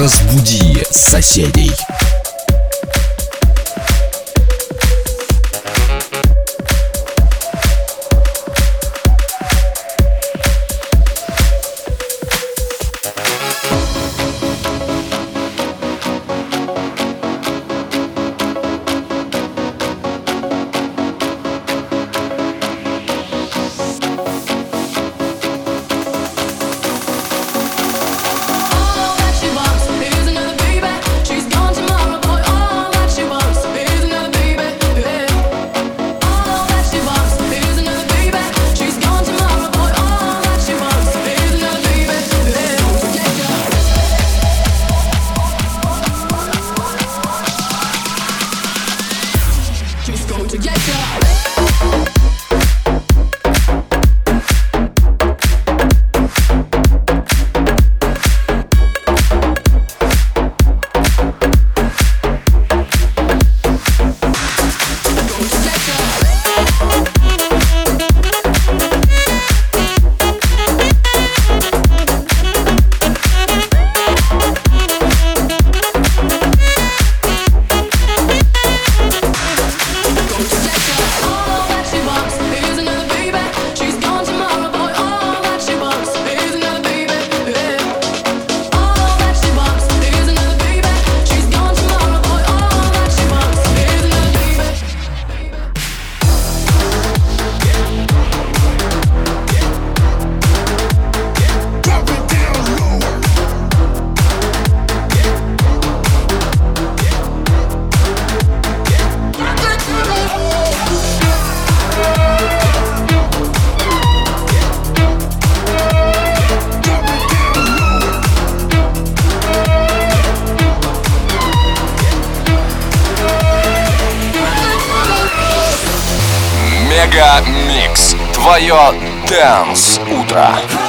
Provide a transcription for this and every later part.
Разбуди соседей. bruh.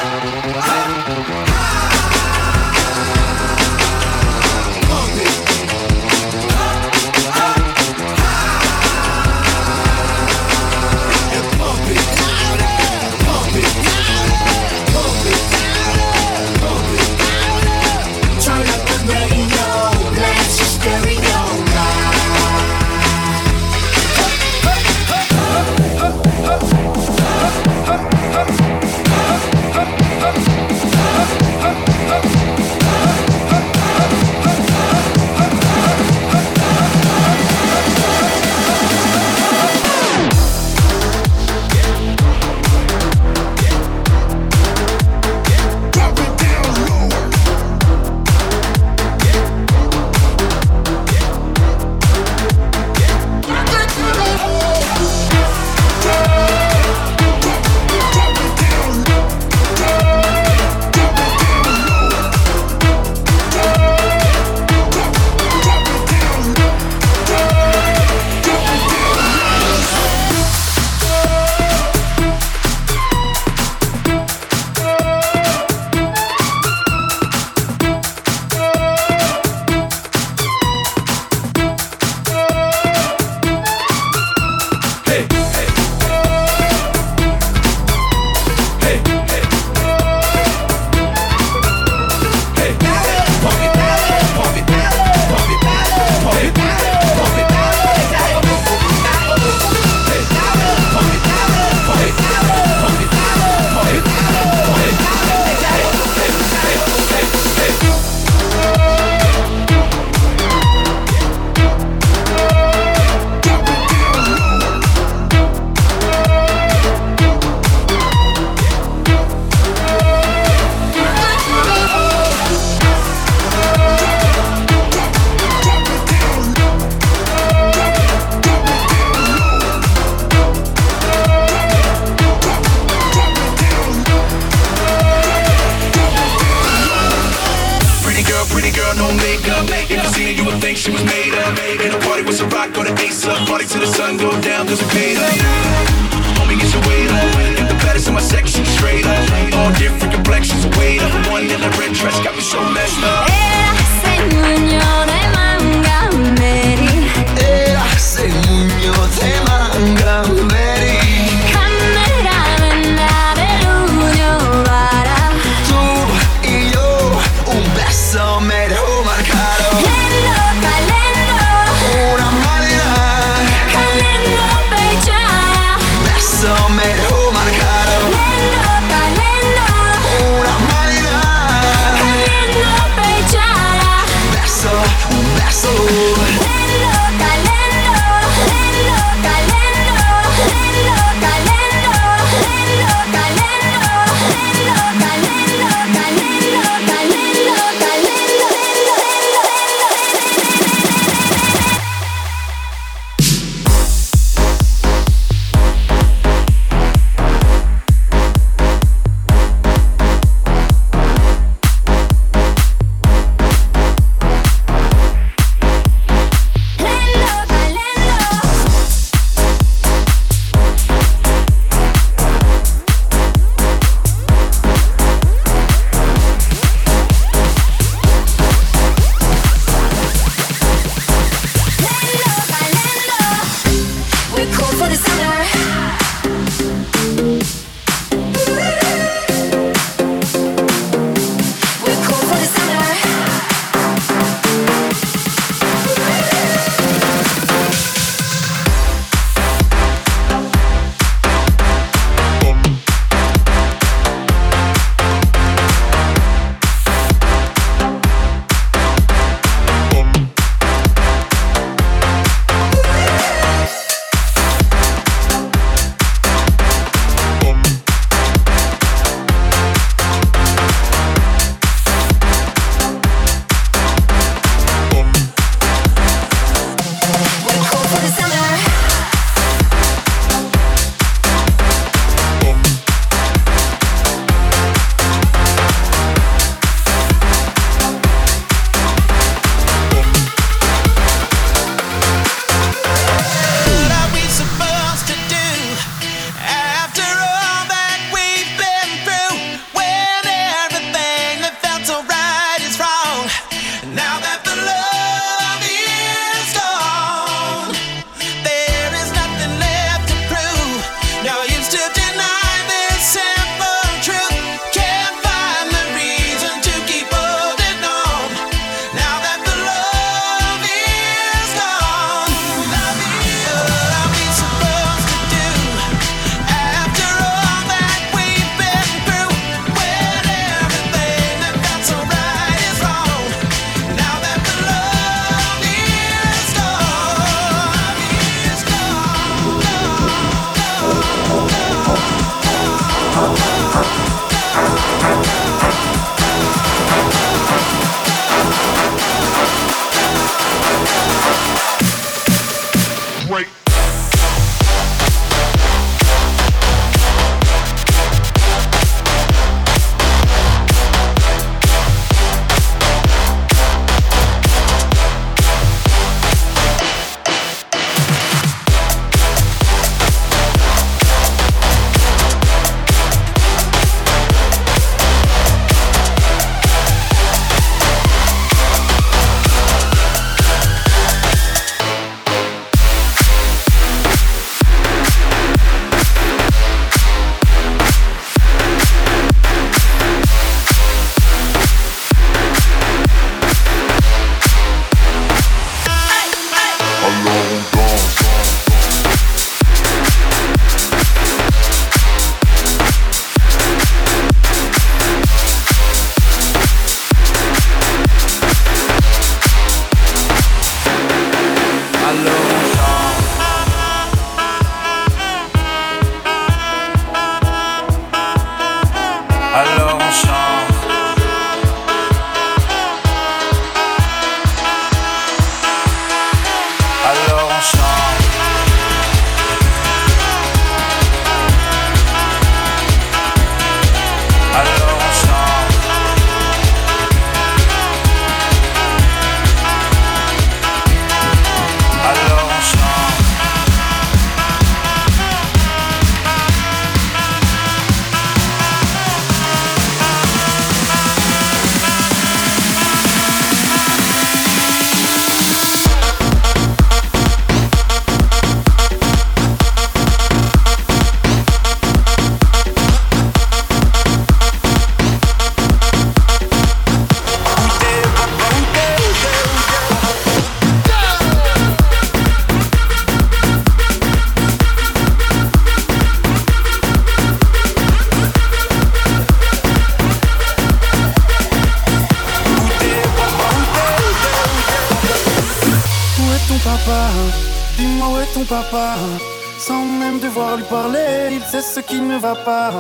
Va pas.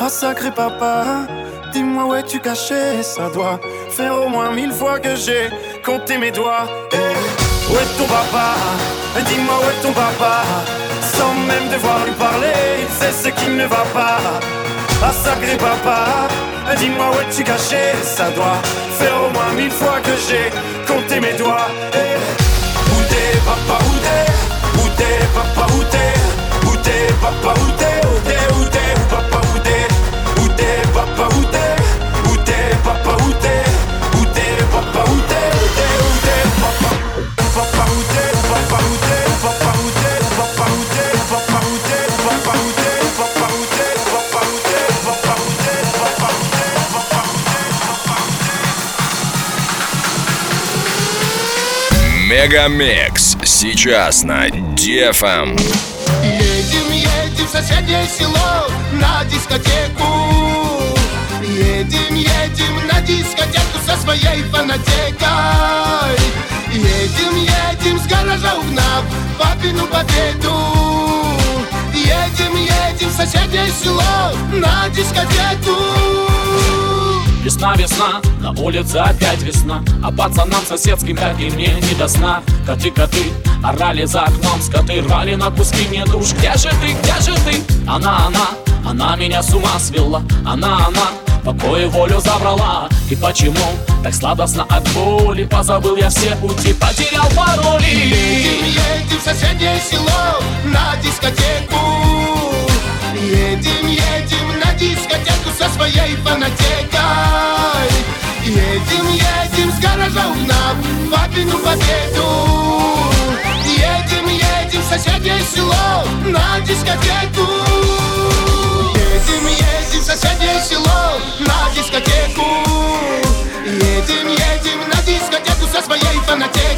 Ah sacré papa, dis-moi où es-tu caché? Ça doit faire au moins mille fois que j'ai compté mes doigts. Eh, où est ton papa? Dis-moi où est ton papa? Sans même devoir lui parler, il sait ce qui ne va pas. Ah sacré papa, dis-moi où es-tu caché? Ça doit faire au moins mille fois que j'ai compté mes doigts. Eh, où t'es papa, où t'es? Où t'es papa, où t'es? Où t'es papa, Où Мегамикс. Сейчас на DFM. Едем, едем в соседнее село на дискотеку. Едем, едем на дискотеку со своей фанатекой. Едем, едем с гаража угнав папину победу. Едем, едем в соседнее село на дискотеку Весна, весна, на улице опять весна А пацанам соседским, как и мне, не до сна. Коты, коты, орали за окном Скоты рвали на куски. Мне душ Где же ты, где же ты? Она, она, она меня с ума свела. Она, она, покой и волю забрала. И почему так сладостно от боли? Позабыл я все пути, потерял пароли. Едем, едем в соседнее село на дискотеку. Едем, едем дискотеку со своей фанатекой. Едем, едем с гаража угнав папину победу. Едем, едем в соседнее село на дискотеку. Едем, едем в соседнее село на дискотеку. Едем, едем на дискотеку со своей фанатекой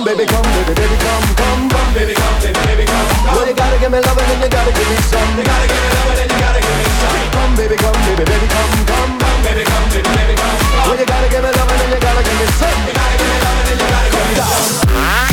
Come baby, come baby, baby, come, come, come baby, come baby, baby, come, come. Well, you gotta give me loving and you gotta give me some. You gotta give me loving and you gotta give me some. Come baby, come baby, baby, come, come, come baby, come baby, baby, come, come. Well, you gotta give me loving and you gotta give me some. You gotta give me loving and you gotta give me some.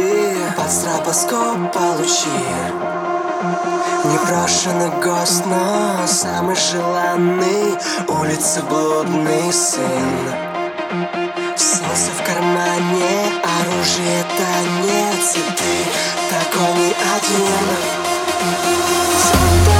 Пошли под стробоскоп получи. Непрошенный гость, но самый желанный. Улица блудный сын. Солнце в кармане, оружие танец И ты такой не один Солнце